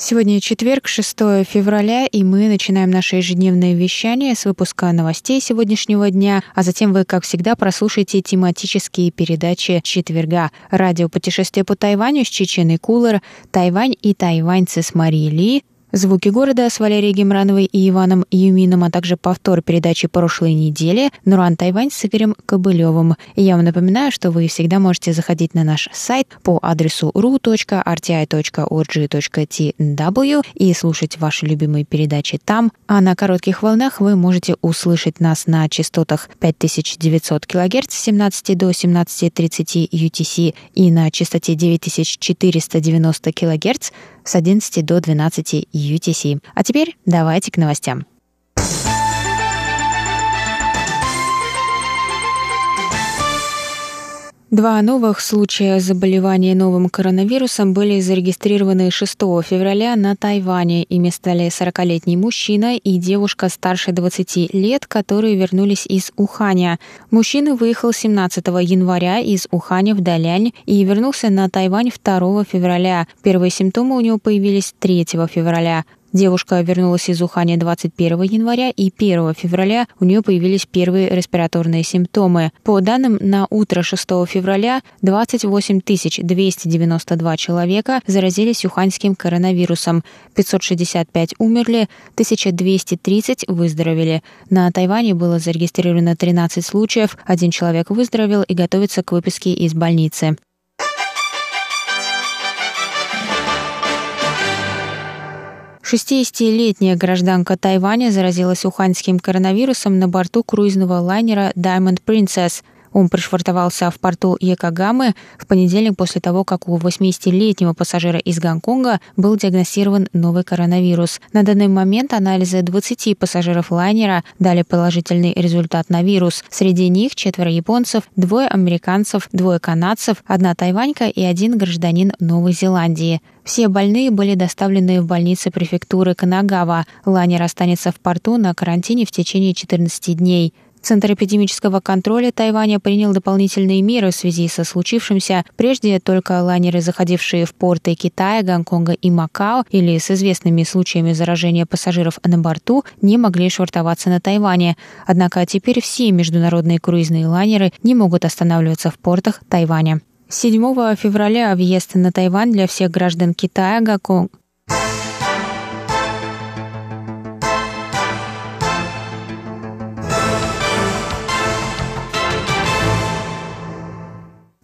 Сегодня четверг, 6 февраля, и мы начинаем наше ежедневное вещание с выпуска новостей сегодняшнего дня, а затем вы, как всегда, прослушаете тематические передачи четверга. Радио «Путешествие по Тайваню» с Чеченой Кулер, «Тайвань и тайваньцы» с Марией Ли, Звуки города с Валерией Гемрановой и Иваном Юмином, а также повтор передачи прошлой недели «Нуран Тайвань» с Игорем Кобылевым. Я вам напоминаю, что вы всегда можете заходить на наш сайт по адресу ru.rti.org.tw и слушать ваши любимые передачи там. А на коротких волнах вы можете услышать нас на частотах 5900 кГц с 17 до 17.30 UTC и на частоте 9490 кГц с 11 до 12 UTC. А теперь давайте к новостям. Два новых случая заболевания новым коронавирусом были зарегистрированы 6 февраля на Тайване. Ими стали 40-летний мужчина и девушка старше 20 лет, которые вернулись из Уханя. Мужчина выехал 17 января из Уханя в Далянь и вернулся на Тайвань 2 февраля. Первые симптомы у него появились 3 февраля. Девушка вернулась из Ухани 21 января, и 1 февраля у нее появились первые респираторные симптомы. По данным на утро 6 февраля 28 292 человека заразились уханьским коронавирусом, 565 умерли, 1230 выздоровели. На Тайване было зарегистрировано 13 случаев, один человек выздоровел и готовится к выписке из больницы. 60-летняя гражданка Тайваня заразилась уханьским коронавирусом на борту круизного лайнера Diamond Princess – он пришвартовался в порту Якогамы в понедельник после того, как у 80-летнего пассажира из Гонконга был диагностирован новый коронавирус. На данный момент анализы 20 пассажиров лайнера дали положительный результат на вирус. Среди них четверо японцев, двое американцев, двое канадцев, одна тайванька и один гражданин Новой Зеландии. Все больные были доставлены в больницы префектуры Канагава. Лайнер останется в порту на карантине в течение 14 дней. Центр эпидемического контроля Тайваня принял дополнительные меры в связи со случившимся. Прежде только лайнеры, заходившие в порты Китая, Гонконга и Макао или с известными случаями заражения пассажиров на борту, не могли швартоваться на Тайване. Однако теперь все международные круизные лайнеры не могут останавливаться в портах Тайваня. 7 февраля въезд на Тайвань для всех граждан Китая, Гонконга,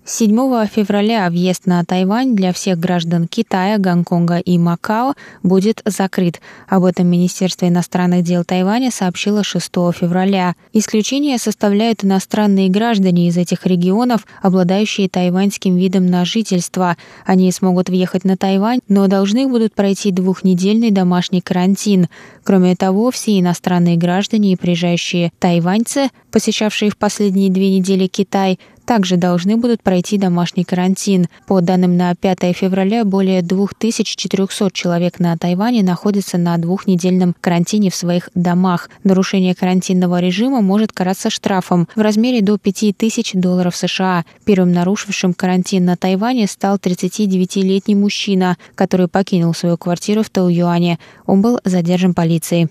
7 февраля въезд на Тайвань для всех граждан Китая, Гонконга и Макао будет закрыт. Об этом Министерство иностранных дел Тайваня сообщило 6 февраля. Исключение составляют иностранные граждане из этих регионов, обладающие тайваньским видом на жительство. Они смогут въехать на Тайвань, но должны будут пройти двухнедельный домашний карантин. Кроме того, все иностранные граждане и приезжающие тайваньцы, посещавшие в последние две недели Китай, также должны будут пройти домашний карантин. По данным на 5 февраля, более 2400 человек на Тайване находятся на двухнедельном карантине в своих домах. Нарушение карантинного режима может караться штрафом в размере до 5000 долларов США. Первым нарушившим карантин на Тайване стал 39-летний мужчина, который покинул свою квартиру в Тауюане. Он был задержан полицией.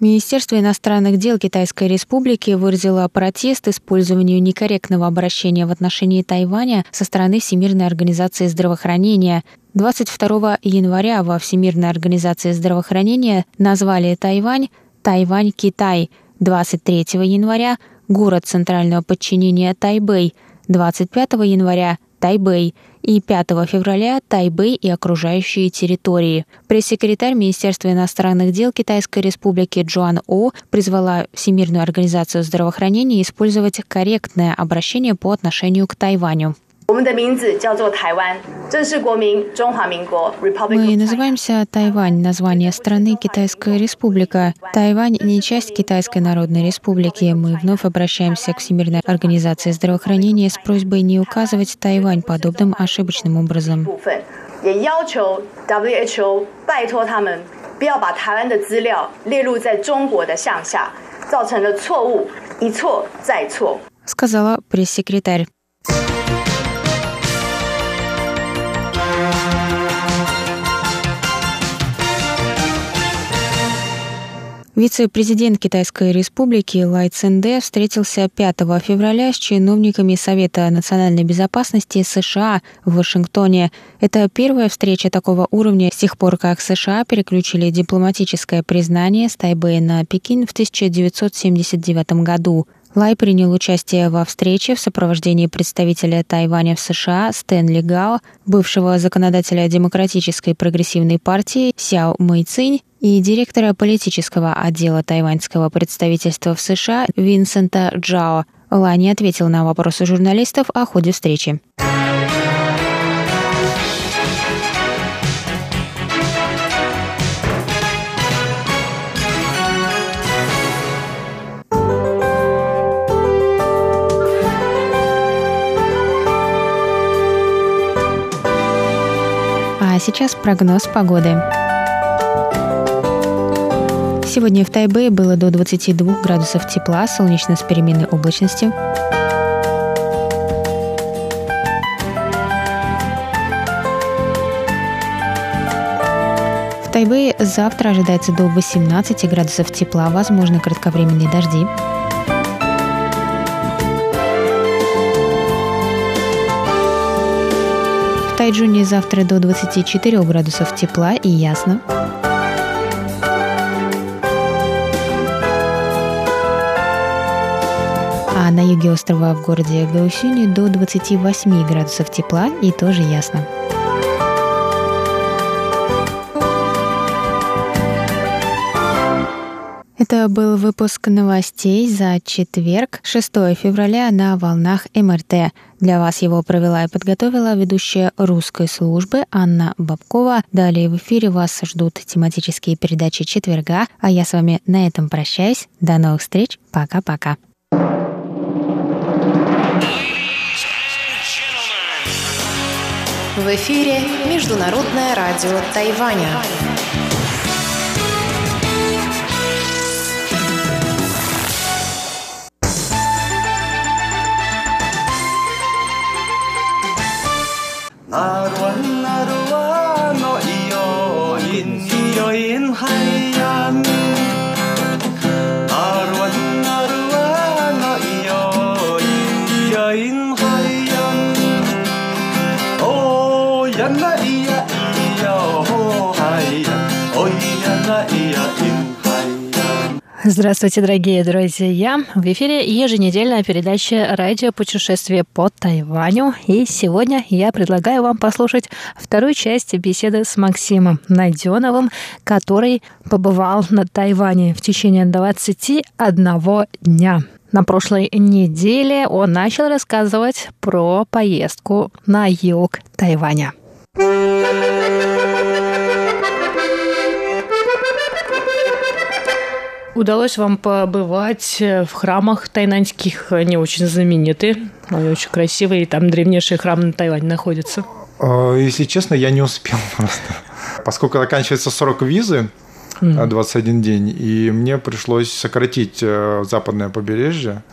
Министерство иностранных дел Китайской Республики выразило протест использованию некорректного обращения в отношении Тайваня со стороны Всемирной организации здравоохранения. 22 января во Всемирной организации здравоохранения назвали Тайвань Тайвань-Китай. 23 января город центрального подчинения Тайбэй. 25 января Тайбэй и 5 февраля Тайбэй и окружающие территории. Пресс-секретарь Министерства иностранных дел Китайской Республики Джоан О призвала Всемирную организацию здравоохранения использовать корректное обращение по отношению к Тайваню. Мы называемся Тайвань, название страны Китайская Республика. Тайвань не часть Китайской Народной Республики. Мы вновь обращаемся к Всемирной организации здравоохранения с просьбой не указывать Тайвань подобным ошибочным образом. 也要求 WHO 拜托他们不要把台湾的资料列入在中国的项下，造成了错误，一错再错。сказала пресс-секретарь. Вице-президент Китайской республики Лай Цинде встретился 5 февраля с чиновниками Совета национальной безопасности США в Вашингтоне. Это первая встреча такого уровня с тех пор, как США переключили дипломатическое признание с Тайбэя на Пекин в 1979 году. Лай принял участие во встрече в сопровождении представителя Тайваня в США Стэнли Гао, бывшего законодателя Демократической прогрессивной партии Сяо Мэйцинь и директора политического отдела тайваньского представительства в США Винсента Джао. Лани ответил на вопросы журналистов о ходе встречи. А сейчас прогноз погоды. Сегодня в Тайбэе было до 22 градусов тепла, солнечно с переменной облачностью. В Тайбэе завтра ожидается до 18 градусов тепла, возможны кратковременные дожди. Тайджуне завтра до 24 градусов тепла и ясно. А на юге острова в городе Гаусюни до 28 градусов тепла и тоже ясно. Это был выпуск новостей за четверг, 6 февраля на волнах МРТ. Для вас его провела и подготовила ведущая русской службы Анна Бабкова. Далее в эфире вас ждут тематические передачи четверга, а я с вами на этом прощаюсь. До новых встреч. Пока-пока. В эфире Международное радио Тайваня. Здравствуйте, дорогие друзья! В эфире еженедельная передача «Радио путешествие по Тайваню». И сегодня я предлагаю вам послушать вторую часть беседы с Максимом Найденовым, который побывал на Тайване в течение 21 дня. На прошлой неделе он начал рассказывать про поездку на юг Тайваня. Удалось вам побывать э, в храмах тайнаньских, они очень знаменитые, они очень красивые, и там древнейший храм на Тайване находится. А, если честно, я не успел просто. Поскольку заканчивается срок визы, 21 день, и мне пришлось сократить э, западное побережье.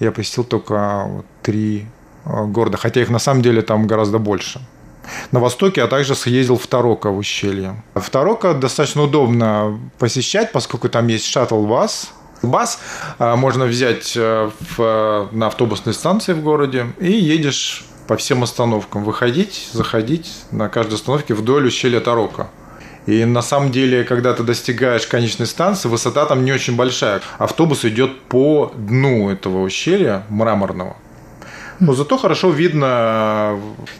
Я посетил только три э, города, хотя их на самом деле там гораздо больше на востоке, а также съездил в Тарока в ущелье. В Тарока достаточно удобно посещать, поскольку там есть шаттл-бас, Бас а, можно взять э, в, на автобусной станции в городе и едешь по всем остановкам. Выходить, заходить на каждой остановке вдоль ущелья Тарока. И на самом деле, когда ты достигаешь конечной станции, высота там не очень большая. Автобус идет по дну этого ущелья мраморного. Но зато хорошо видно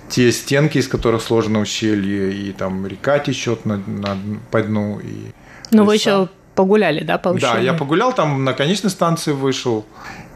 те стенки, из которых сложено ущелье, и там река течет на, на, по дну. И ну, вы еще погуляли, да, по ущелью? Да, я погулял там, на конечной станции вышел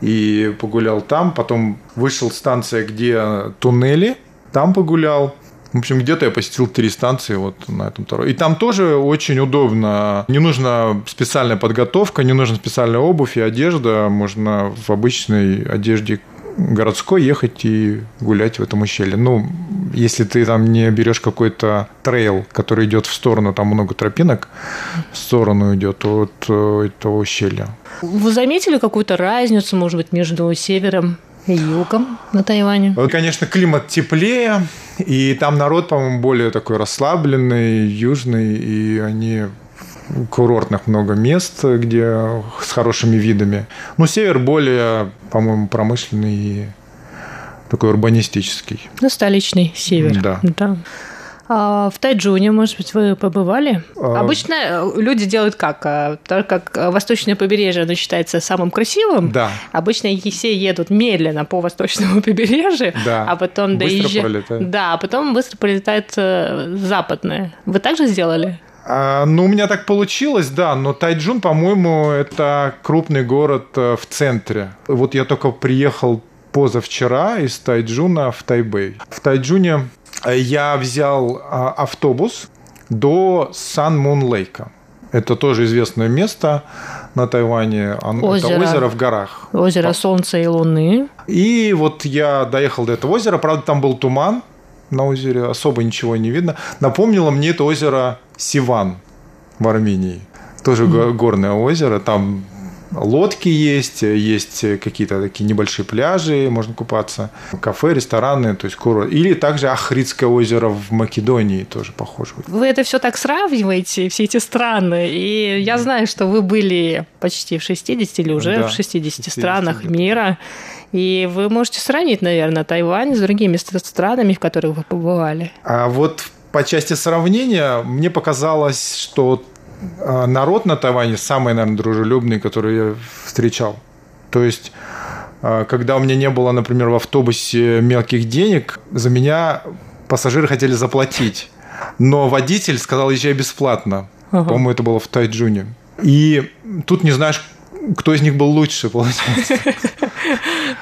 и погулял там. Потом вышел станция, где туннели, там погулял. В общем, где-то я посетил три станции вот на этом втором. И там тоже очень удобно. Не нужна специальная подготовка, не нужна специальная обувь и одежда. Можно в обычной одежде городской ехать и гулять в этом ущелье. Ну, если ты там не берешь какой-то трейл, который идет в сторону, там много тропинок, в сторону идет от э, этого ущелья. Вы заметили какую-то разницу, может быть, между севером и югом на Тайване? Конечно, климат теплее, и там народ, по-моему, более такой расслабленный, южный, и они курортных много мест, где с хорошими видами. Но север более, по-моему, промышленный и такой урбанистический. Ну, столичный север. Да. да. А в Тайджуне, может быть, вы побывали? А... Обычно люди делают как? А, так как восточное побережье, оно считается самым красивым. Да. Обычно все едут медленно по восточному побережью, да. а потом доезжают. Да, а потом быстро пролетает э, западное. Вы также сделали? А, ну, у меня так получилось, да, но Тайджун, по-моему, это крупный город э, в центре. Вот я только приехал позавчера из Тайджуна в Тайбэй. В Тайджуне э, я взял а, автобус до Сан-Мун-Лейка. Это тоже известное место на Тайване. Озеро. Это озеро в горах. Озеро Солнца и Луны. И вот я доехал до этого озера. Правда, там был туман на озере. Особо ничего не видно. Напомнило мне это озеро Сиван в Армении. Тоже mm-hmm. горное озеро, там лодки есть, есть какие-то такие небольшие пляжи, можно купаться, кафе, рестораны, то есть курорт. Или также Ахридское озеро в Македонии тоже похоже. Вы это все так сравниваете, все эти страны, и я знаю, что вы были почти в 60 или уже да, в 60, 60 странах да. мира, и вы можете сравнить, наверное, Тайвань с другими странами, в которых вы побывали. А вот по части сравнения мне показалось, что а, народ на Тайване самый, наверное, дружелюбный, который я встречал. То есть, а, когда у меня не было, например, в автобусе мелких денег, за меня пассажиры хотели заплатить. Но водитель сказал, езжай бесплатно. Ага. По-моему, это было в Тайджуне. И тут не знаешь, кто из них был лучше, получается.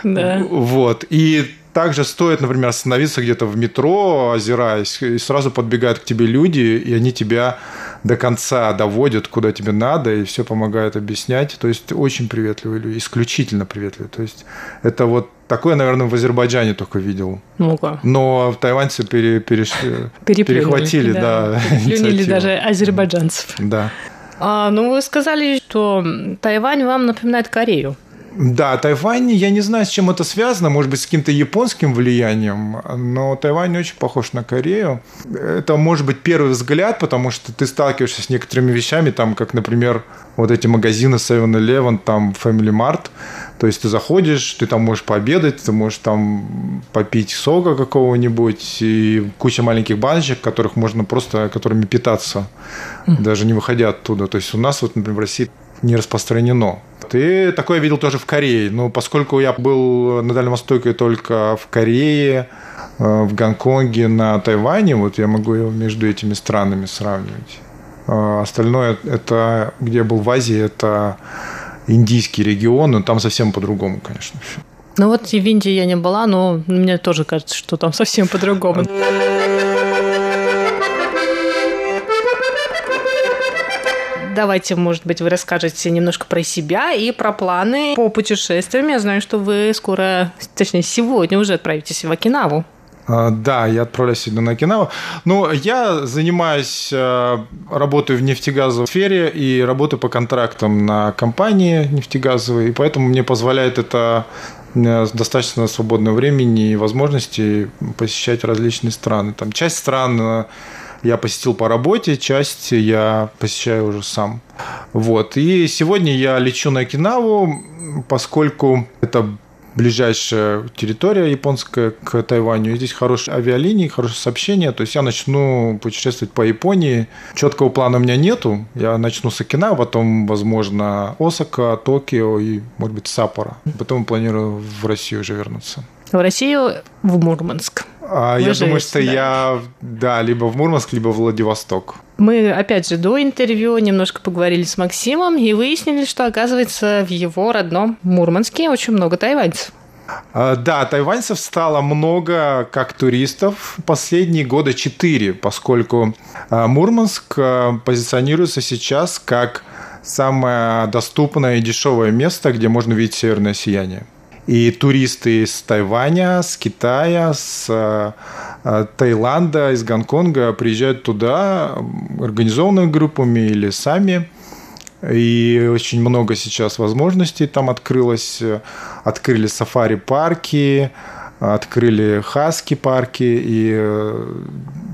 Да. Вот. И также стоит, например, остановиться где-то в метро, озираясь, и сразу подбегают к тебе люди, и они тебя до конца доводят, куда тебе надо, и все помогают объяснять. То есть очень приветливые люди, исключительно приветливые. То есть это вот такое, наверное, в Азербайджане только видел. Ну-ка. Но тайваньцы пере, переш... перехватили, да. Переплюнили даже азербайджанцев. Да. А, ну, вы сказали, что Тайвань вам напоминает Корею. Да, Тайвань, я не знаю, с чем это связано, может быть, с каким-то японским влиянием, но Тайвань очень похож на Корею. Это может быть первый взгляд, потому что ты сталкиваешься с некоторыми вещами, там, как, например, вот эти магазины 7-Eleven, там Family Mart, то есть ты заходишь, ты там можешь пообедать, ты можешь там попить сока какого-нибудь и куча маленьких баночек, которых можно просто, которыми питаться, даже не выходя оттуда. То есть у нас вот, например, в России не распространено. Ты такое видел тоже в Корее. Но поскольку я был на Дальнем Востоке только в Корее, э, в Гонконге, на Тайване, вот я могу между этими странами сравнивать. А остальное, это, где я был в Азии, это индийский регион, но там совсем по-другому, конечно. Ну вот в Индии я не была, но мне тоже кажется, что там совсем по-другому. Давайте, может быть, вы расскажете немножко про себя и про планы по путешествиям. Я знаю, что вы скоро, точнее, сегодня уже отправитесь в Окинаву. А, да, я отправляюсь сегодня на Окинаву. Ну, я занимаюсь, э, работаю в нефтегазовой сфере и работаю по контрактам на компании нефтегазовой, и поэтому мне позволяет это достаточно свободного времени и возможности посещать различные страны. Там часть стран э, я посетил по работе, часть я посещаю уже сам. Вот. И сегодня я лечу на Окинаву, поскольку это ближайшая территория японская к Тайваню. И здесь хорошие авиалинии, хорошее сообщение. То есть я начну путешествовать по Японии. Четкого плана у меня нету. Я начну с Окинава, потом, возможно, Осака, Токио и, может быть, Саппоро. Потом планирую в Россию уже вернуться. В Россию, в Мурманск. А, я думаю, что да. я, да, либо в Мурманск, либо в Владивосток. Мы, опять же, до интервью немножко поговорили с Максимом и выяснили, что, оказывается, в его родном Мурманске очень много тайваньцев. А, да, тайваньцев стало много как туристов последние года четыре, поскольку а, Мурманск а, позиционируется сейчас как самое доступное и дешевое место, где можно видеть северное сияние. И туристы из Тайваня, с Китая, с Таиланда, из Гонконга приезжают туда организованными группами или сами – и очень много сейчас возможностей там открылось. Открыли сафари-парки, открыли хаски-парки и э,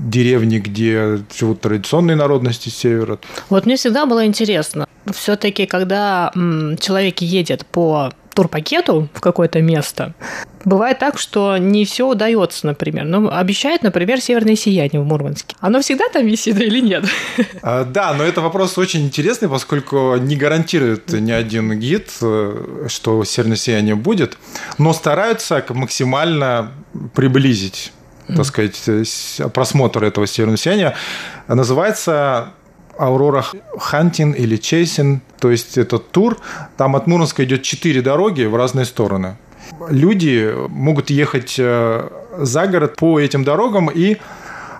деревни, где живут традиционные народности севера. Вот мне всегда было интересно, все-таки, когда человек едет по турпакету в какое-то место, бывает так, что не все удается, например. Ну, обещают, например, северное сияние в Мурманске. Оно всегда там висит или нет? А, да, но это вопрос очень интересный, поскольку не гарантирует ни один гид, э, что северное сияние будет, но стараются максимально приблизить так сказать, э, просмотр этого северного сияния. Называется Аурора Хантин или Чейсин, то есть этот тур. Там от Мурманска идет четыре дороги в разные стороны. Люди могут ехать э, за город по этим дорогам, и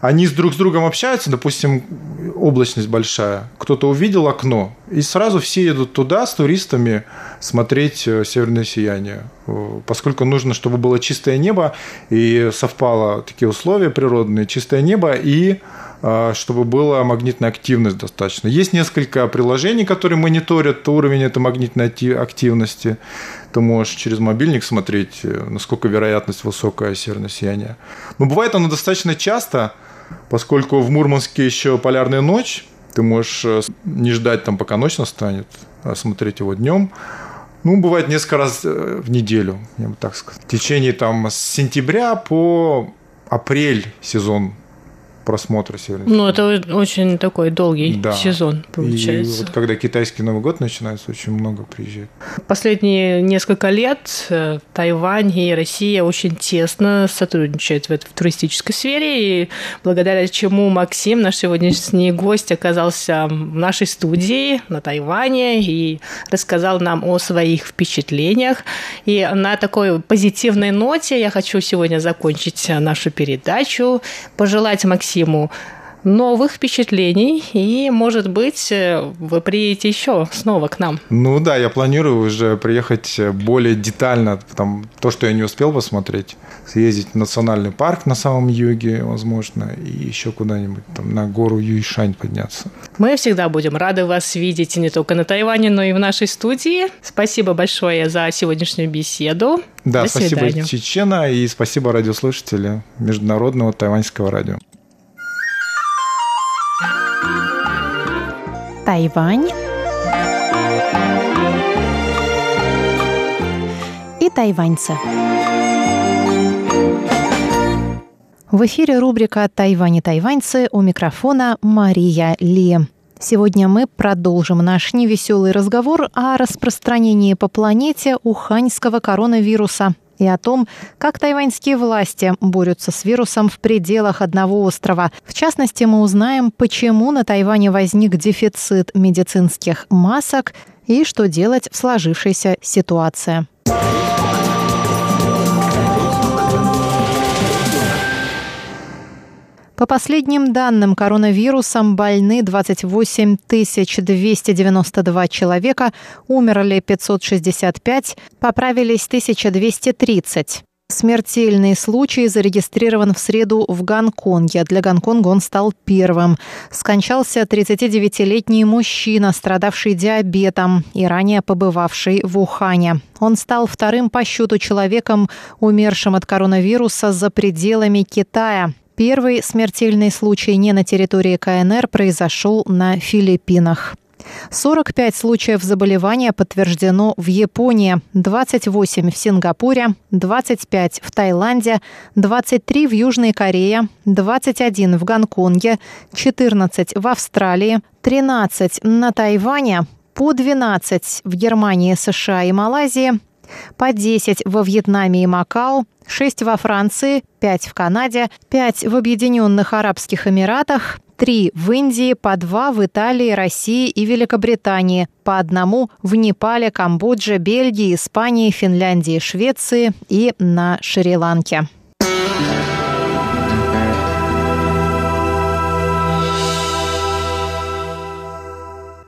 они друг с другом общаются, допустим, облачность большая, кто-то увидел окно, и сразу все едут туда с туристами смотреть э, северное сияние, э, поскольку нужно, чтобы было чистое небо, и совпало такие условия природные, чистое небо и чтобы была магнитная активность достаточно. Есть несколько приложений, которые мониторят уровень этой магнитной активности. Ты можешь через мобильник смотреть, э, насколько вероятность высокое северное сияние. Но бывает оно достаточно часто, поскольку в Мурманске еще полярная ночь, ты можешь э, не ждать там, пока ночь настанет, а смотреть его днем. Ну, бывает несколько раз э, в неделю, я бы так сказал. В течение там с сентября по апрель сезон просмотра Северной Ну, это очень такой долгий да. сезон, получается. И вот когда китайский Новый год начинается, очень много приезжает. Последние несколько лет э, Тайвань и Россия очень тесно сотрудничают в, этой, в туристической сфере, и благодаря чему Максим, наш сегодняшний гость, оказался в нашей студии на Тайване и рассказал нам о своих впечатлениях. И на такой позитивной ноте я хочу сегодня закончить нашу передачу, пожелать Максиму Максиму новых впечатлений, и, может быть, э, вы приедете еще снова к нам. Ну да, я планирую уже приехать более детально, там, то, что я не успел посмотреть, съездить в национальный парк на самом юге, возможно, и еще куда-нибудь там на гору Юйшань подняться. Мы всегда будем рады вас видеть не только на Тайване, но и в нашей студии. Спасибо большое за сегодняшнюю беседу. Да, До спасибо свидания. Чечена и спасибо радиослушатели Международного тайваньского радио. Тайвань и тайваньцы. В эфире рубрика «Тайвань и тайваньцы» у микрофона Мария Ли. Сегодня мы продолжим наш невеселый разговор о распространении по планете уханьского коронавируса и о том, как тайваньские власти борются с вирусом в пределах одного острова. В частности, мы узнаем, почему на Тайване возник дефицит медицинских масок и что делать в сложившейся ситуации. По последним данным, коронавирусом больны 28 292 человека, умерли 565, поправились 1230. Смертельный случай зарегистрирован в среду в Гонконге. Для Гонконга он стал первым. Скончался 39-летний мужчина, страдавший диабетом и ранее побывавший в Ухане. Он стал вторым по счету человеком, умершим от коронавируса за пределами Китая. Первый смертельный случай не на территории КНР произошел на Филиппинах. 45 случаев заболевания подтверждено в Японии, 28 в Сингапуре, 25 в Таиланде, 23 в Южной Корее, 21 в Гонконге, 14 в Австралии, 13 на Тайване, по 12 в Германии, США и Малайзии, по 10 во Вьетнаме и Макао, 6 во Франции, 5 в Канаде, 5 в Объединенных Арабских Эмиратах, три в Индии, по два в Италии, России и Великобритании, по одному в Непале, Камбодже, Бельгии, Испании, Финляндии, Швеции и на Шри-Ланке.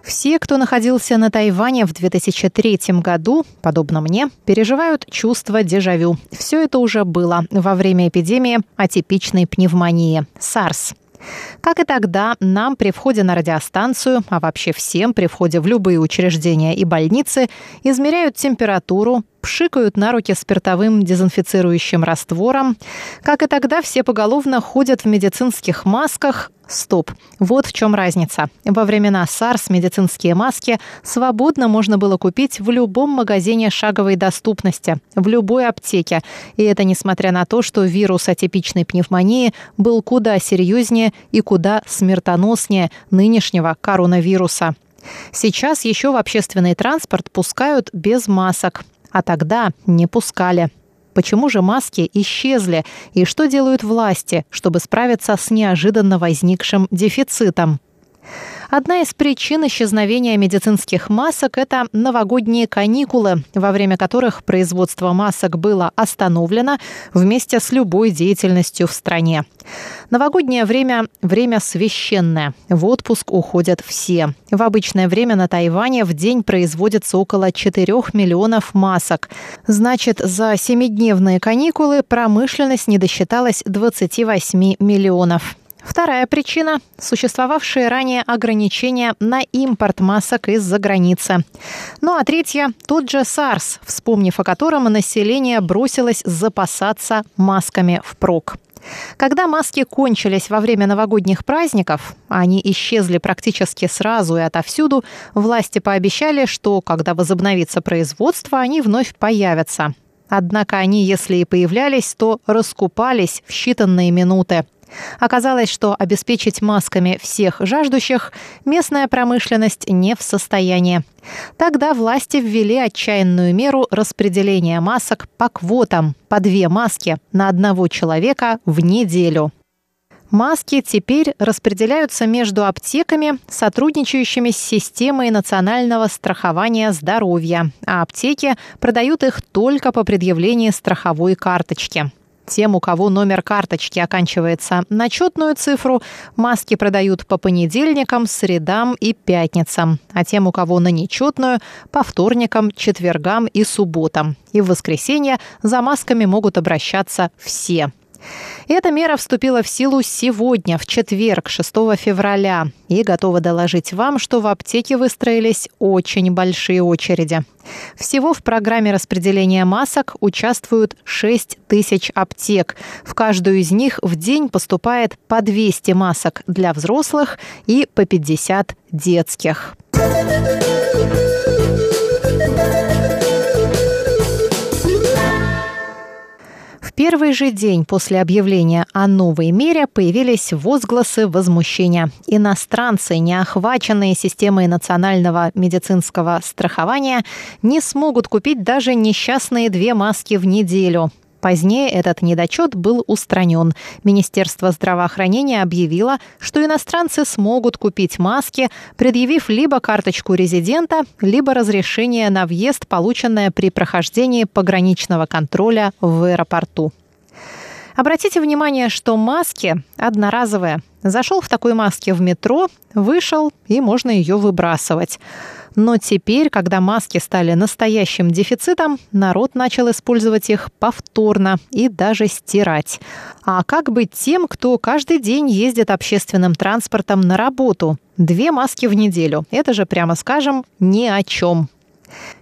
Все, кто находился на Тайване в 2003 году, подобно мне, переживают чувство дежавю. Все это уже было во время эпидемии атипичной пневмонии – SARS. Как и тогда, нам при входе на радиостанцию, а вообще всем при входе в любые учреждения и больницы, измеряют температуру, пшикают на руки спиртовым дезинфицирующим раствором. Как и тогда, все поголовно ходят в медицинских масках, Стоп. Вот в чем разница. Во времена SARS медицинские маски свободно можно было купить в любом магазине шаговой доступности, в любой аптеке. И это несмотря на то, что вирус атипичной пневмонии был куда серьезнее и куда смертоноснее нынешнего коронавируса. Сейчас еще в общественный транспорт пускают без масок а тогда не пускали. Почему же маски исчезли и что делают власти, чтобы справиться с неожиданно возникшим дефицитом? Одна из причин исчезновения медицинских масок – это новогодние каникулы, во время которых производство масок было остановлено вместе с любой деятельностью в стране. Новогоднее время – время священное. В отпуск уходят все. В обычное время на Тайване в день производится около 4 миллионов масок. Значит, за семидневные каникулы промышленность не досчиталась 28 миллионов. Вторая причина – существовавшие ранее ограничения на импорт масок из-за границы. Ну а третья – тот же SARS, вспомнив о котором население бросилось запасаться масками впрок. Когда маски кончились во время новогодних праздников, а они исчезли практически сразу и отовсюду, власти пообещали, что когда возобновится производство, они вновь появятся. Однако они, если и появлялись, то раскупались в считанные минуты. Оказалось, что обеспечить масками всех жаждущих местная промышленность не в состоянии. Тогда власти ввели отчаянную меру распределения масок по квотам, по две маски на одного человека в неделю. Маски теперь распределяются между аптеками, сотрудничающими с системой национального страхования здоровья, а аптеки продают их только по предъявлении страховой карточки. Тем, у кого номер карточки оканчивается на четную цифру, маски продают по понедельникам, средам и пятницам, а тем, у кого на нечетную, по вторникам, четвергам и субботам. И в воскресенье за масками могут обращаться все. Эта мера вступила в силу сегодня, в четверг, 6 февраля. И готова доложить вам, что в аптеке выстроились очень большие очереди. Всего в программе распределения масок участвуют 6 тысяч аптек. В каждую из них в день поступает по 200 масок для взрослых и по 50 детских первый же день после объявления о новой мере появились возгласы возмущения. Иностранцы, не охваченные системой национального медицинского страхования, не смогут купить даже несчастные две маски в неделю. Позднее этот недочет был устранен. Министерство здравоохранения объявило, что иностранцы смогут купить маски, предъявив либо карточку резидента, либо разрешение на въезд, полученное при прохождении пограничного контроля в аэропорту. Обратите внимание, что маски одноразовые. Зашел в такой маске в метро, вышел, и можно ее выбрасывать. Но теперь, когда маски стали настоящим дефицитом, народ начал использовать их повторно и даже стирать. А как быть тем, кто каждый день ездит общественным транспортом на работу? Две маски в неделю. Это же, прямо скажем, ни о чем.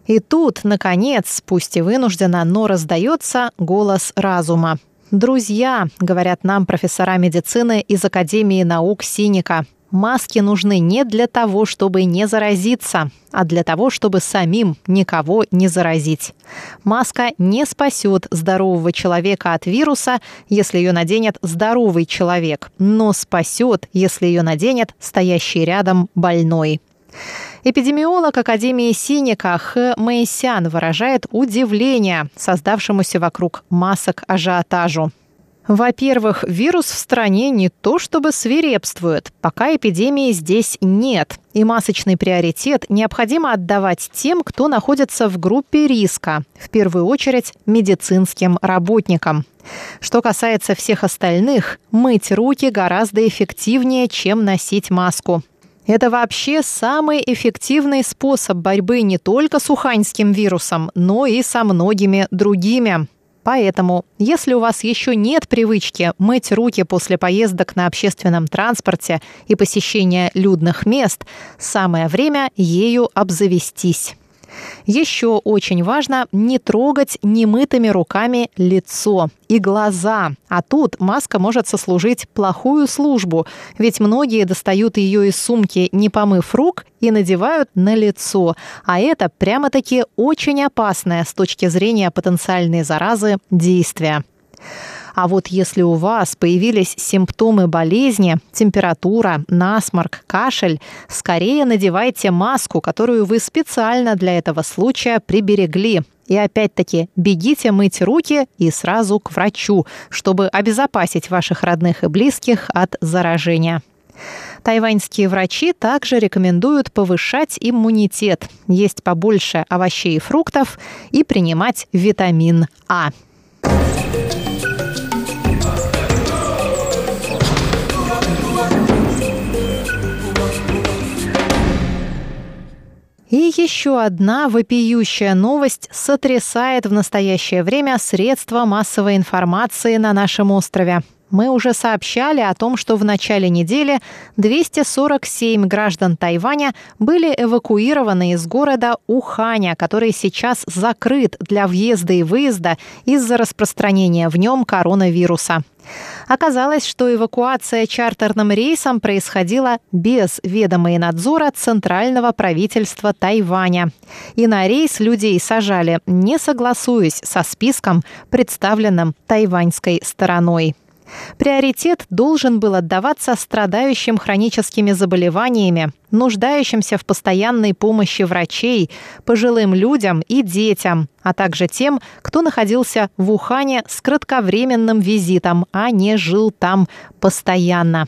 И тут, наконец, пусть и вынужденно, но раздается голос разума. Друзья, говорят нам профессора медицины из Академии наук Синика, Маски нужны не для того, чтобы не заразиться, а для того, чтобы самим никого не заразить. Маска не спасет здорового человека от вируса, если ее наденет здоровый человек, но спасет, если ее наденет стоящий рядом больной. Эпидемиолог Академии Синика Х. Мэйсян выражает удивление создавшемуся вокруг масок ажиотажу. Во-первых, вирус в стране не то чтобы свирепствует, пока эпидемии здесь нет. И масочный приоритет необходимо отдавать тем, кто находится в группе риска, в первую очередь медицинским работникам. Что касается всех остальных, мыть руки гораздо эффективнее, чем носить маску. Это вообще самый эффективный способ борьбы не только с уханьским вирусом, но и со многими другими. Поэтому, если у вас еще нет привычки мыть руки после поездок на общественном транспорте и посещения людных мест, самое время ею обзавестись. Еще очень важно не трогать немытыми руками лицо и глаза. А тут маска может сослужить плохую службу, ведь многие достают ее из сумки, не помыв рук, и надевают на лицо. А это прямо-таки очень опасное с точки зрения потенциальной заразы действие. А вот если у вас появились симптомы болезни, температура, насморк, кашель, скорее надевайте маску, которую вы специально для этого случая приберегли. И опять-таки бегите мыть руки и сразу к врачу, чтобы обезопасить ваших родных и близких от заражения. Тайваньские врачи также рекомендуют повышать иммунитет, есть побольше овощей и фруктов и принимать витамин А. И еще одна вопиющая новость сотрясает в настоящее время средства массовой информации на нашем острове. Мы уже сообщали о том, что в начале недели 247 граждан Тайваня были эвакуированы из города Уханя, который сейчас закрыт для въезда и выезда из-за распространения в нем коронавируса. Оказалось, что эвакуация чартерным рейсом происходила без ведома и надзора Центрального правительства Тайваня. И на рейс людей сажали, не согласуясь со списком, представленным тайваньской стороной. Приоритет должен был отдаваться страдающим хроническими заболеваниями, нуждающимся в постоянной помощи врачей, пожилым людям и детям, а также тем, кто находился в Ухане с кратковременным визитом, а не жил там постоянно.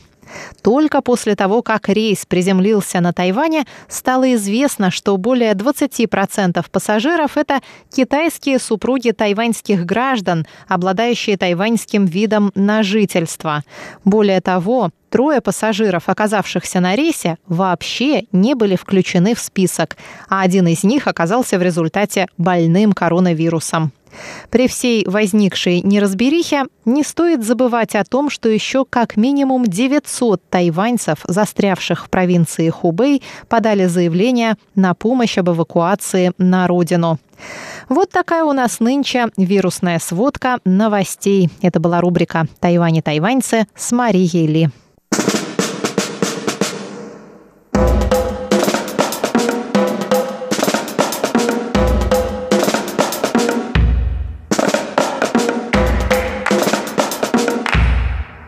Только после того, как рейс приземлился на Тайване, стало известно, что более 20% пассажиров – это китайские супруги тайваньских граждан, обладающие тайваньским видом на жительство. Более того, трое пассажиров, оказавшихся на рейсе, вообще не были включены в список, а один из них оказался в результате больным коронавирусом. При всей возникшей неразберихе не стоит забывать о том, что еще как минимум 900 тайваньцев, застрявших в провинции Хубэй, подали заявление на помощь об эвакуации на родину. Вот такая у нас нынче вирусная сводка новостей. Это была рубрика «Тайвань и тайваньцы» с Марией Ли.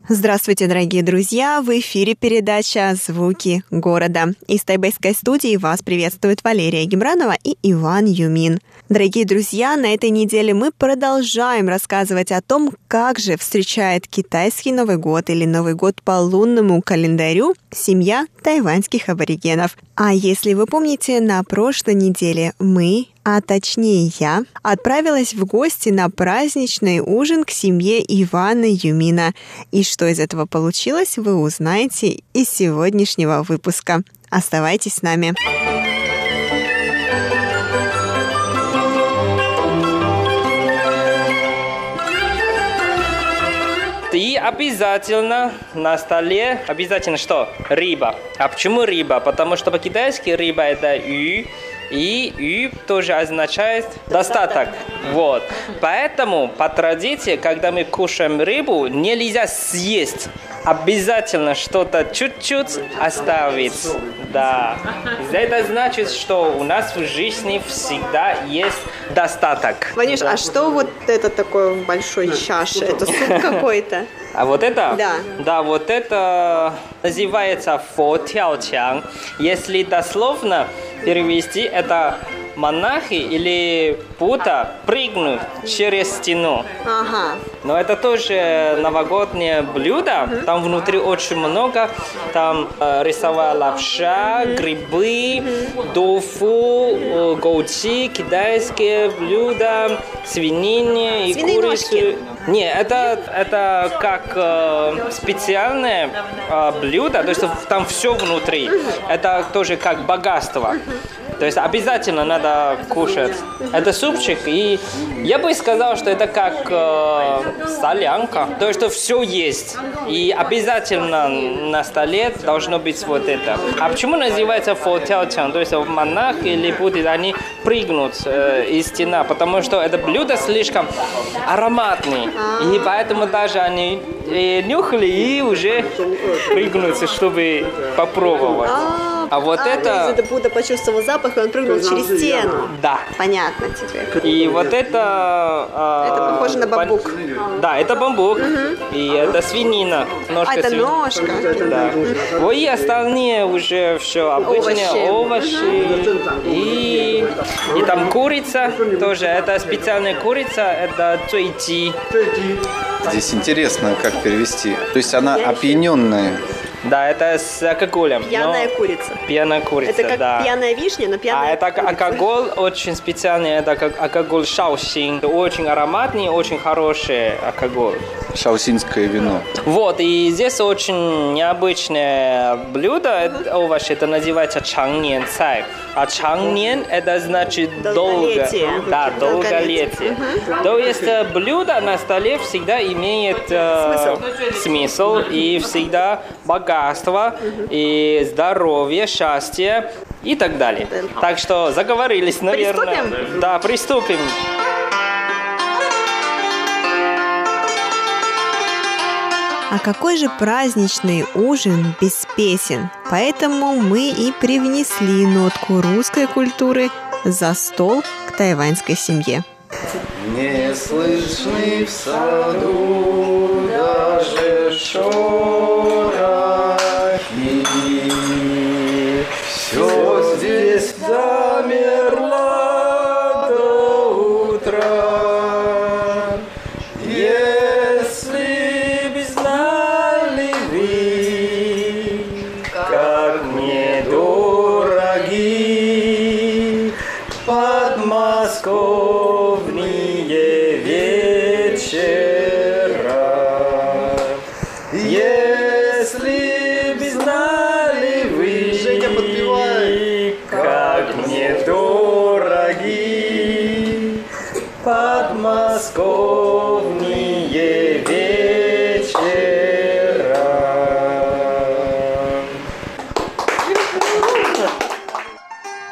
Здравствуйте, дорогие друзья! В эфире передача «Звуки города». Из тайбэйской студии вас приветствуют Валерия Гемранова и Иван Юмин. Дорогие друзья, на этой неделе мы продолжаем рассказывать о том, как же встречает китайский Новый год или Новый год по лунному календарю семья тайваньских аборигенов. А если вы помните, на прошлой неделе мы а точнее я, отправилась в гости на праздничный ужин к семье Ивана Юмина. И что из этого получилось, вы узнаете из сегодняшнего выпуска. Оставайтесь с нами. Обязательно на столе обязательно что? Рыба. А почему рыба? Потому что по-китайски рыба это ю, и ю тоже означает достаток. Вот. Поэтому по традиции, когда мы кушаем рыбу, нельзя съесть. Обязательно что-то чуть-чуть оставить. Да. Это значит, что у нас в жизни всегда есть достаток. Ванюш, да. а что вот это такое в большой чаше? Это суп какой-то? А вот это? Да. Да, вот это называется фо тяо Если дословно перевести, это монахи или Будда прыгнут через стену. Ага. Но это тоже новогоднее блюдо. Там внутри очень много. Там э, рисовая лапша, грибы, тофу, э, голчи, китайские блюда, свинины и Свиные ножки. Не, это, это как э, специальное э, блюдо, то есть там все внутри. Это тоже как богатство. То есть обязательно надо кушать. Это супчик, и я бы сказал, что это как э, солянка. То что все есть. И обязательно на столе должно быть вот это. А почему называется фотелчан? То есть монах или буддист, они прыгнут э, из стена, потому что это блюдо слишком ароматное. И поэтому даже они э, нюхали и уже прыгнут, чтобы попробовать. А вот то это... это Будда почувствовал запах, и он прыгнул через стену. Да. Понятно теперь. И вот это... а, Это похоже на бамбук. Да, это бамбук. И это свинина. Ножка А, это ножка. Да. Вот и остальные уже все обычные овощи. И, и там курица тоже. Это специальная курица. Это цуйти. Здесь интересно, как перевести. То есть она опьяненная. Да, это с алкоголем. но- Пьяная курица. Пьяная курица, Это как да. пьяная вишня, но А пьяная это курица. алкоголь очень специальный, это как алкоголь шаосин. Очень ароматный, очень хороший алкоголь. Шаусинское вино. Вот, и здесь очень необычное блюдо, это овощ, это называется чангнен цай. А чангнен это значит долго. Да, Долголетие. долголетие. То есть блюдо на столе всегда имеет э, смысл и всегда богатство и здоровье, счастье и так далее. Так что заговорились, наверное. Приступим? Да, приступим. А какой же праздничный ужин без песен? Поэтому мы и привнесли нотку русской культуры за стол к тайваньской семье. Не слышны в саду даже шорохи.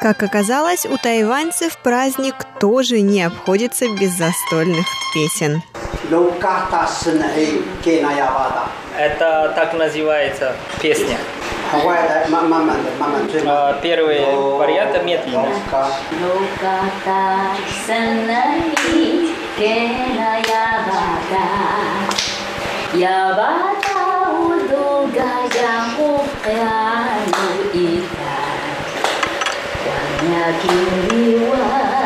Как оказалось, у тайваньцев праздник тоже не обходится без застольных песен. Это так называется песня. А, Первый вариант медленно. Kini, wahai.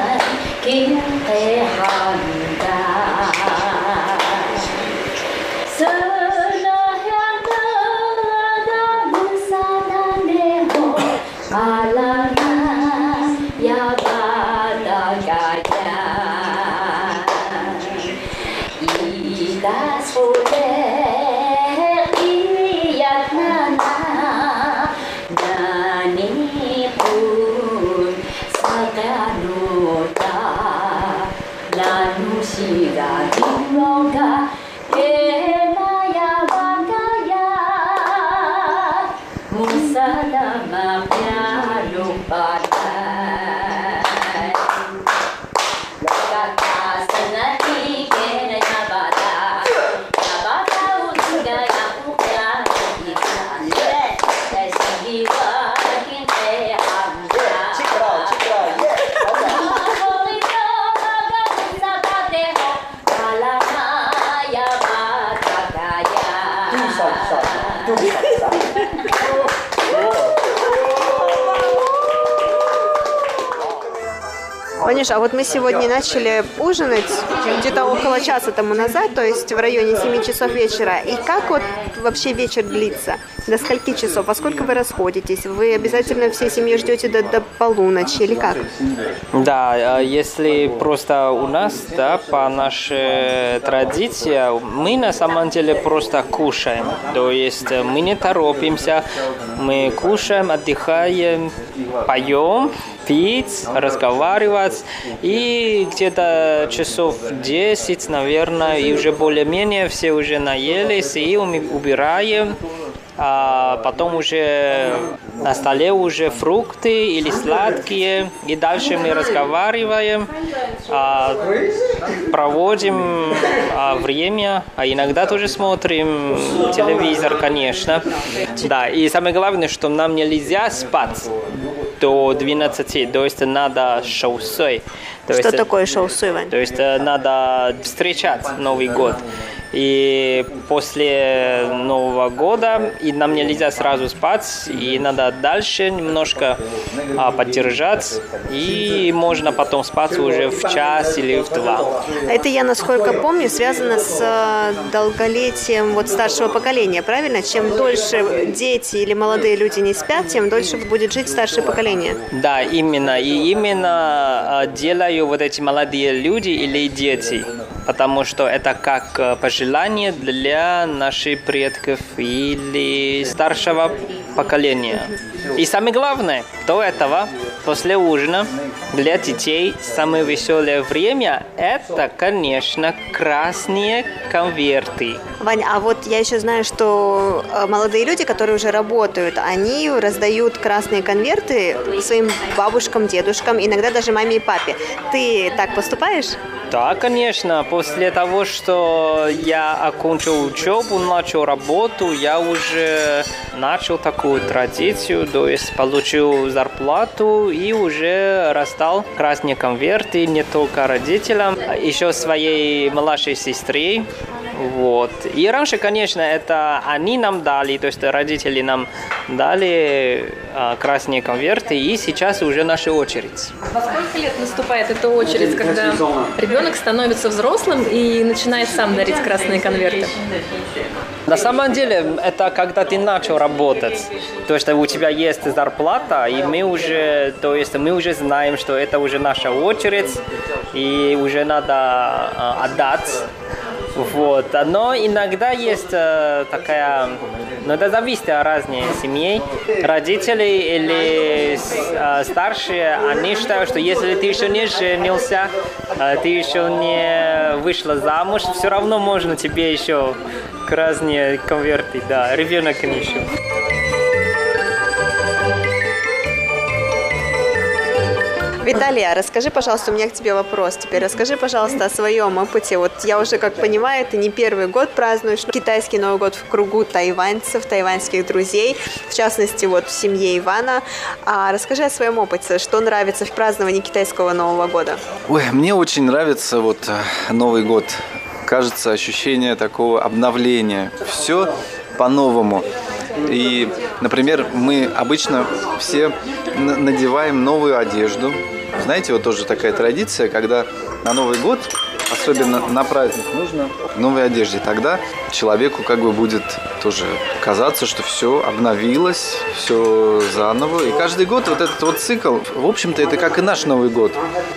Ванюша, а вот мы сегодня начали ужинать где-то около часа тому назад, то есть в районе 7 часов вечера. И как вот вообще вечер длится? До скольки часов? Во сколько вы расходитесь? Вы обязательно всей семьей ждете до, до полуночи или как? Да, а если просто у нас, да, по нашей традиции, мы на самом деле просто кушаем. То есть мы не торопимся, мы кушаем, отдыхаем, поем, пить, разговаривать. И где-то часов 10, наверное, и уже более-менее все уже наелись, и убираем а потом уже на столе уже фрукты или сладкие, и дальше мы разговариваем, а, проводим а, время, а иногда тоже смотрим телевизор, конечно. Да, и самое главное, что нам нельзя спать до 12, то есть надо шоусой. То что есть, такое шоусой, Вань? То есть надо встречать Новый год. И после Нового года и нам нельзя сразу спать, и надо дальше немножко а, поддержать, и можно потом спать уже в час или в два. Это я, насколько помню, связано с э, долголетием вот старшего поколения, правильно? Чем дольше дети или молодые люди не спят, тем дольше будет жить старшее поколение. Да, именно. И именно а, делаю вот эти молодые люди или дети потому что это как э, пожелание для наших предков или старшего поколения. И самое главное, до этого, после ужина, для детей самое веселое время – это, конечно, красные конверты. Ваня, а вот я еще знаю, что э, молодые люди, которые уже работают, они раздают красные конверты своим бабушкам, дедушкам, иногда даже маме и папе. Ты так поступаешь? Да, конечно. После того, что я окончил учебу, начал работу, я уже начал такую традицию, то есть получил зарплату и уже раздал красные конверты не только родителям, еще своей младшей сестре, вот. И раньше, конечно, это они нам дали, то есть родители нам дали а, красные конверты, и сейчас уже наша очередь. Во сколько лет наступает эта очередь, когда ребенок становится взрослым и начинает сам дарить красные конверты? На самом деле, это когда ты начал работать. То есть у тебя есть зарплата, и мы уже, то есть мы уже знаем, что это уже наша очередь, и уже надо а, отдать вот. Но иногда есть э, такая, ну это зависит от разных семей. Родители или э, старшие, они считают, что если ты еще не женился, э, ты еще не вышла замуж, все равно можно тебе еще красные конверты, да, ребенок еще. Виталия, расскажи, пожалуйста, у меня к тебе вопрос. Теперь расскажи, пожалуйста, о своем опыте. Вот я уже, как понимаю, ты не первый год празднуешь китайский Новый год в кругу тайваньцев, тайваньских друзей, в частности, вот в семье Ивана. А расскажи о своем опыте, что нравится в праздновании китайского Нового года? Ой, мне очень нравится вот э, Новый год. Кажется, ощущение такого обновления. Все по-новому. И, например, мы обычно все надеваем новую одежду, знаете, вот тоже такая традиция, когда на Новый год, особенно на праздник, нужно новой одежде. Тогда человеку как бы будет тоже казаться, что все обновилось, все заново. И каждый год вот этот вот цикл, в общем-то, это как и наш Новый год.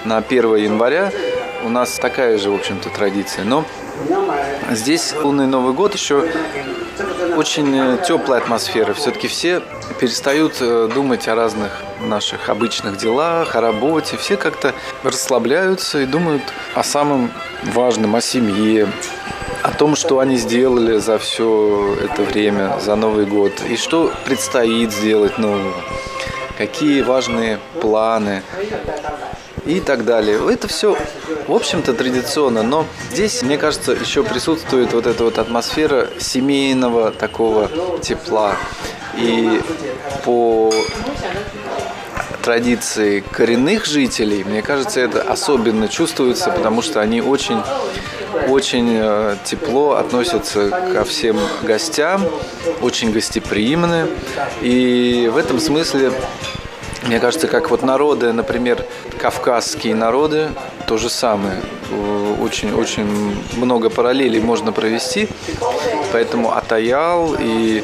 На 1 января у нас такая же, в общем-то, традиция. Но здесь лунный Новый год еще очень э, теплая атмосфера. Все-таки все перестают э, думать о разных наших обычных делах, о работе. Все как-то расслабляются и думают о самом важном, о семье, о том, что они сделали за все это время, за Новый год, и что предстоит сделать нового, какие важные планы и так далее. Это все, в общем-то, традиционно, но здесь, мне кажется, еще присутствует вот эта вот атмосфера семейного такого тепла. И по традиции коренных жителей, мне кажется, это особенно чувствуется, потому что они очень очень э, тепло относятся ко всем гостям, очень гостеприимны. И в этом смысле Мне кажется, как вот народы, например, кавказские народы, то же самое. Очень-очень много параллелей можно провести. Поэтому Атаял и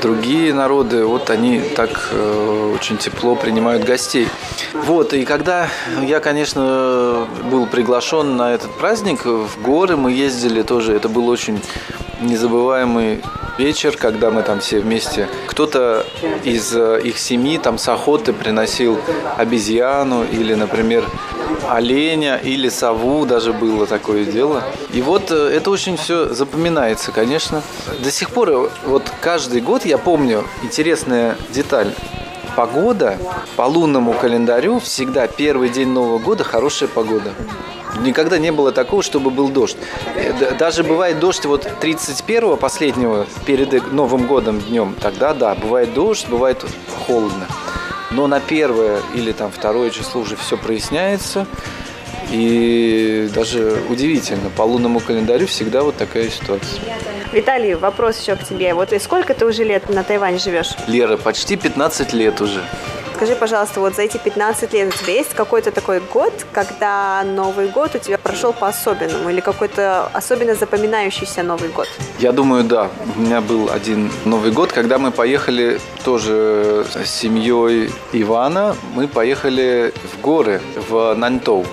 другие народы, вот они так э, очень тепло принимают гостей. Вот, и когда я, конечно, был приглашен на этот праздник, в горы мы ездили тоже, это был очень незабываемый вечер, когда мы там все вместе. Кто-то из э, их семьи там с охоты приносил обезьяну или, например, оленя или сову, даже было такое дело. И вот э, это очень все запоминается, конечно. До сих пор, э, вот каждый год я помню интересная деталь. Погода по лунному календарю всегда первый день Нового года хорошая погода. Никогда не было такого, чтобы был дождь. Э, даже бывает дождь вот 31-го, последнего, перед Новым годом днем. Тогда да, бывает дождь, бывает холодно. Но на первое или там второе число уже все проясняется. И даже удивительно, по лунному календарю всегда вот такая ситуация. Виталий, вопрос еще к тебе. Вот и сколько ты уже лет на Тайване живешь? Лера, почти 15 лет уже. Скажи, пожалуйста, вот за эти 15 лет у тебя есть какой-то такой год, когда Новый год у тебя прошел по-особенному или какой-то особенно запоминающийся Новый год? Я думаю, да. У меня был один Новый год, когда мы поехали тоже с семьей Ивана. Мы поехали в горы, в Наньтоу.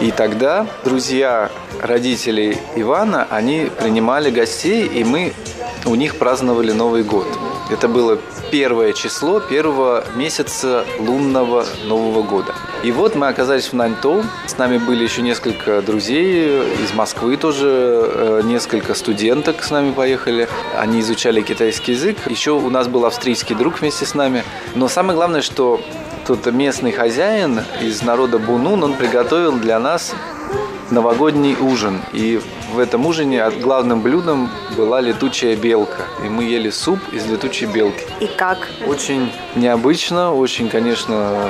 И тогда друзья родителей Ивана, они принимали гостей, и мы у них праздновали Новый год. Это было первое число первого месяца лунного Нового года. И вот мы оказались в Наньтоу. С нами были еще несколько друзей из Москвы тоже, э, несколько студенток с нами поехали. Они изучали китайский язык. Еще у нас был австрийский друг вместе с нами. Но самое главное, что тут местный хозяин из народа Бунун, он приготовил для нас новогодний ужин. И в этом ужине главным блюдом была летучая белка. И мы ели суп из летучей белки. И как? Очень необычно, очень, конечно,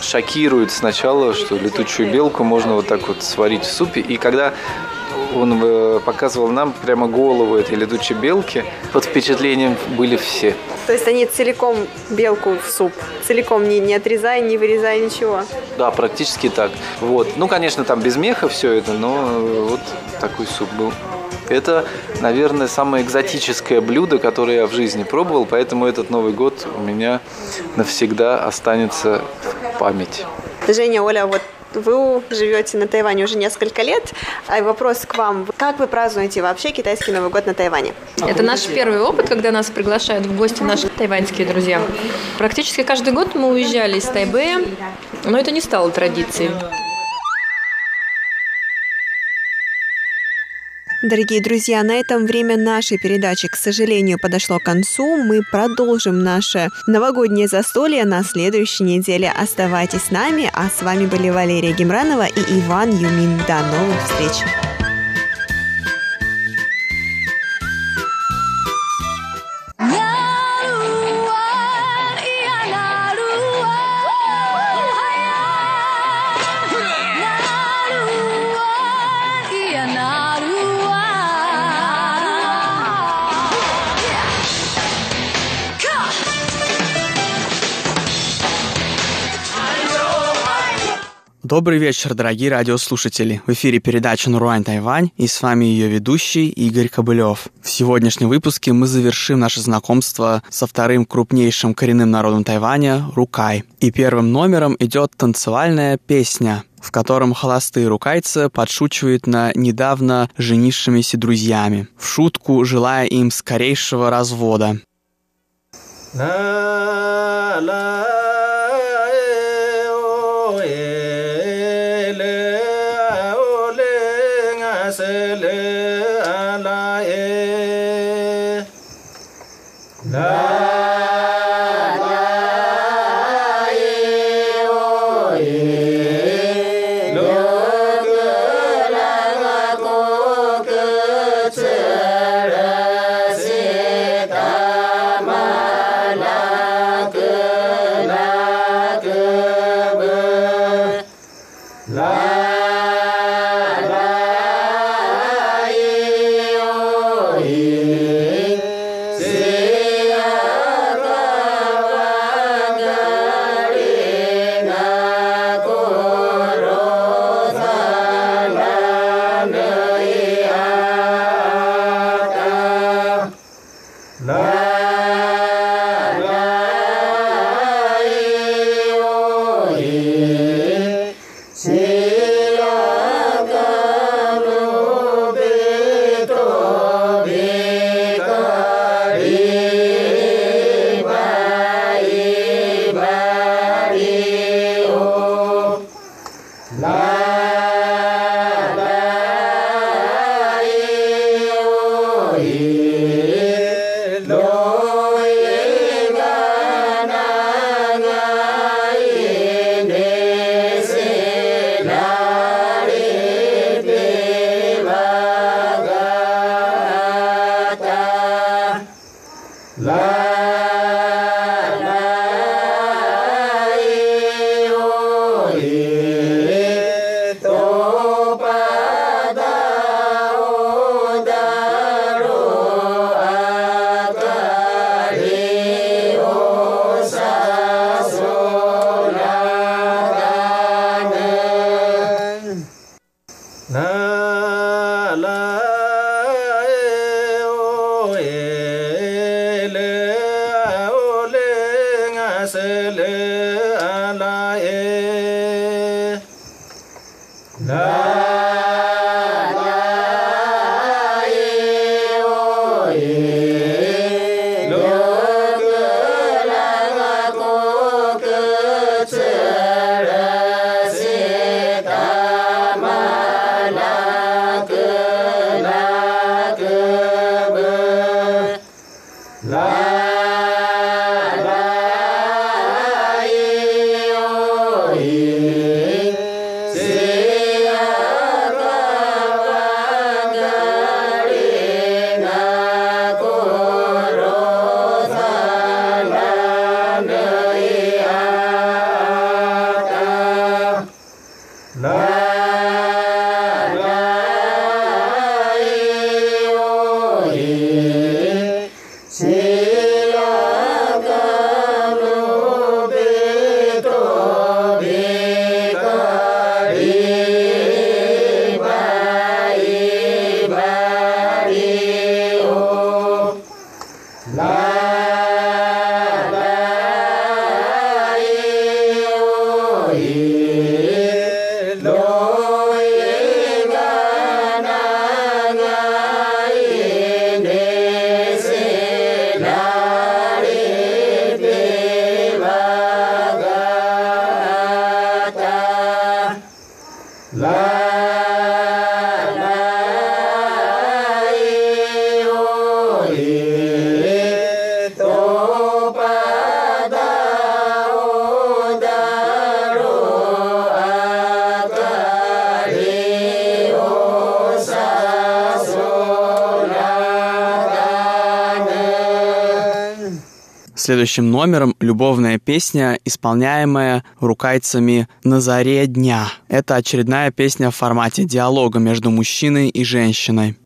шокирует сначала, что летучую белку можно вот так вот сварить в супе. И когда он э, показывал нам прямо голову этой летучей белки, под впечатлением были все. То есть они целиком белку в суп, целиком не, не отрезая, не вырезая ничего? Да, практически так. Вот. Ну, конечно, там без меха все это, но вот такой суп был. Это, наверное, самое экзотическое блюдо, которое я в жизни пробовал, поэтому этот Новый год у меня навсегда останется в памяти. Женя, Оля, вот вы живете на Тайване уже несколько лет. А вопрос к вам. Как вы празднуете вообще китайский Новый год на Тайване? Это наш первый опыт, когда нас приглашают в гости наши тайваньские друзья. Практически каждый год мы уезжали из Тайбэя, но это не стало традицией. Дорогие друзья, на этом время нашей передачи, к сожалению, подошло к концу. Мы продолжим наше новогоднее застолье на следующей неделе. Оставайтесь с нами, а с вами были Валерия Гемранова и Иван Юмин. До новых встреч! Добрый вечер, дорогие радиослушатели. В эфире передача «Наруань Тайвань» и с вами ее ведущий Игорь Кобылев. В сегодняшнем выпуске мы завершим наше знакомство со вторым крупнейшим коренным народом Тайваня – Рукай. И первым номером идет танцевальная песня, в котором холостые рукайцы подшучивают на недавно женившимися друзьями, в шутку желая им скорейшего развода. No. Следующим номером любовная песня, исполняемая рукайцами «На заре дня». Это очередная песня в формате диалога между мужчиной и женщиной.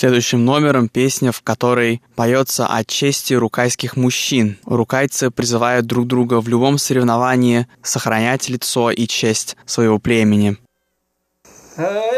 Следующим номером песня, в которой поется о чести рукайских мужчин. Рукайцы призывают друг друга в любом соревновании сохранять лицо и честь своего племени. И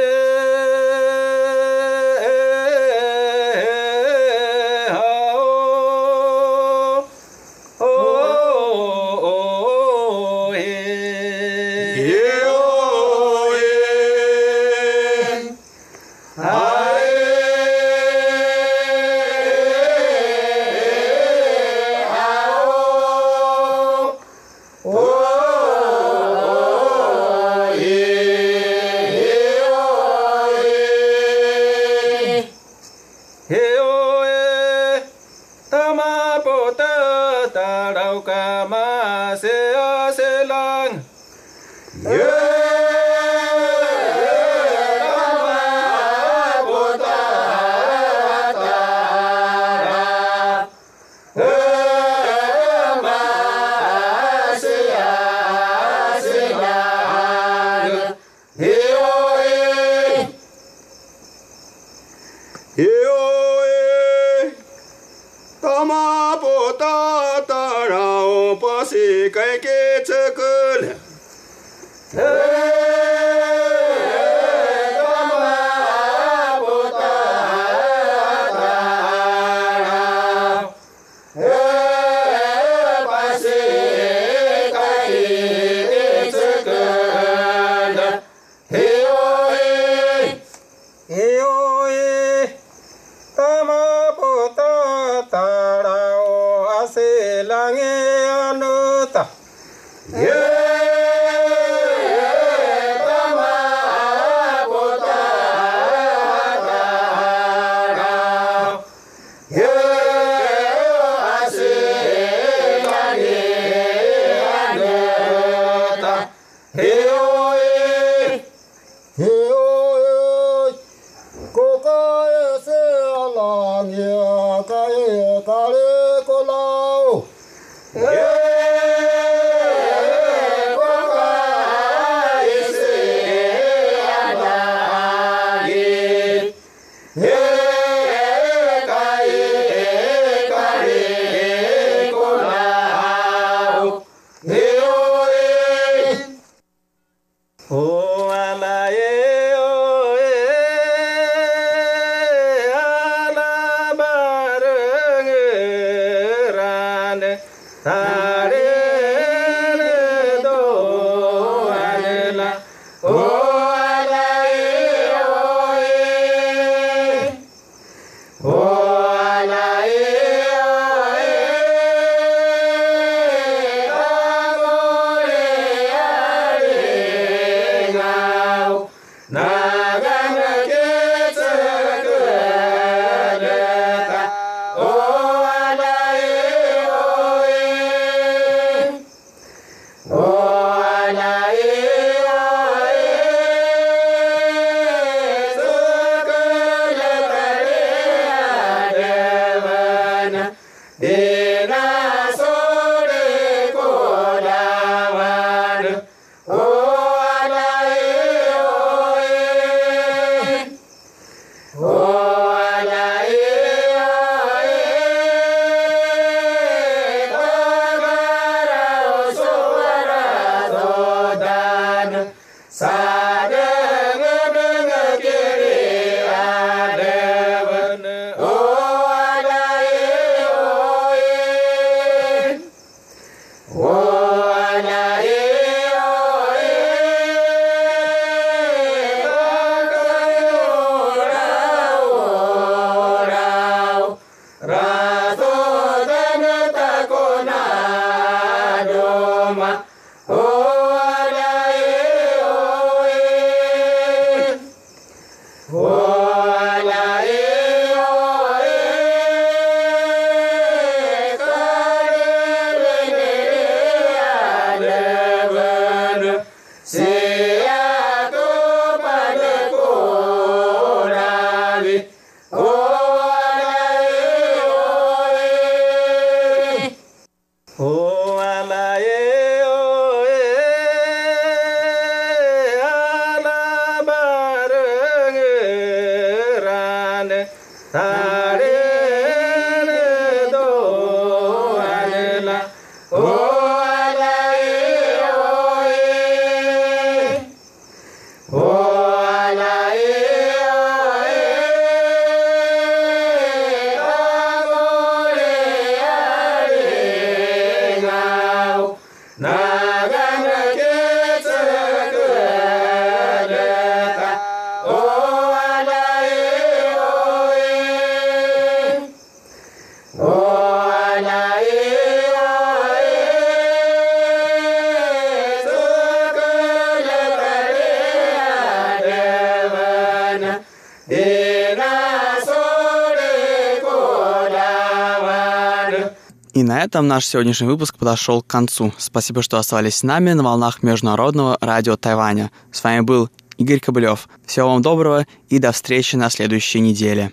на этом наш сегодняшний выпуск подошел к концу. Спасибо, что оставались с нами на волнах Международного радио Тайваня. С вами был Игорь Кобылев. Всего вам доброго и до встречи на следующей неделе.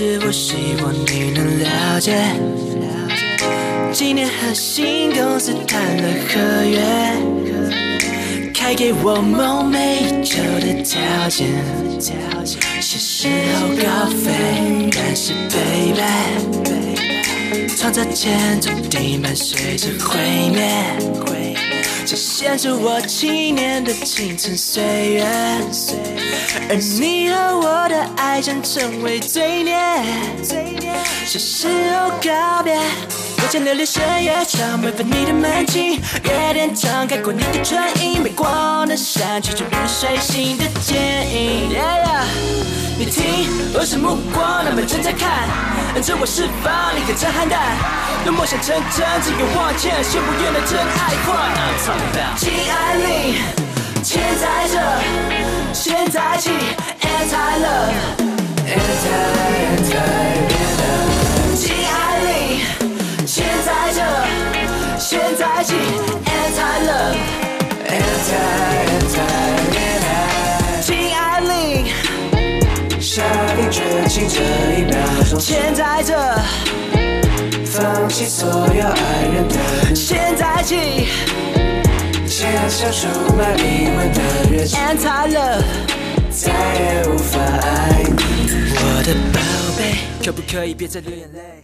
是我希望你能了解。今年和新公司谈了合约，开给我梦寐以求的条件。是时候高飞，但是 baby，创造前注定伴随着毁灭。这献出我七年的青春岁月，而你和我的爱将成为罪孽。是时候告别，我将流连深夜，常违反你的门禁。月亮敞开过你的唇印，没光的山区，就如水星的剪影。你听，我是目光，那么正在看，按着我释放你的震撼弹。梦想成真，只有往前，先不愿的真爱换。亲爱令，现在这，现在起，anti love，anti anti love。亲爱令，现在这，现在起，anti love，anti anti love。亲爱令，下定决心这一秒钟，现在这。放弃所有爱人的现在起，签下出卖灵魂的约定。Anti love，再也无法爱你，我的宝贝，可不可以别再流眼泪？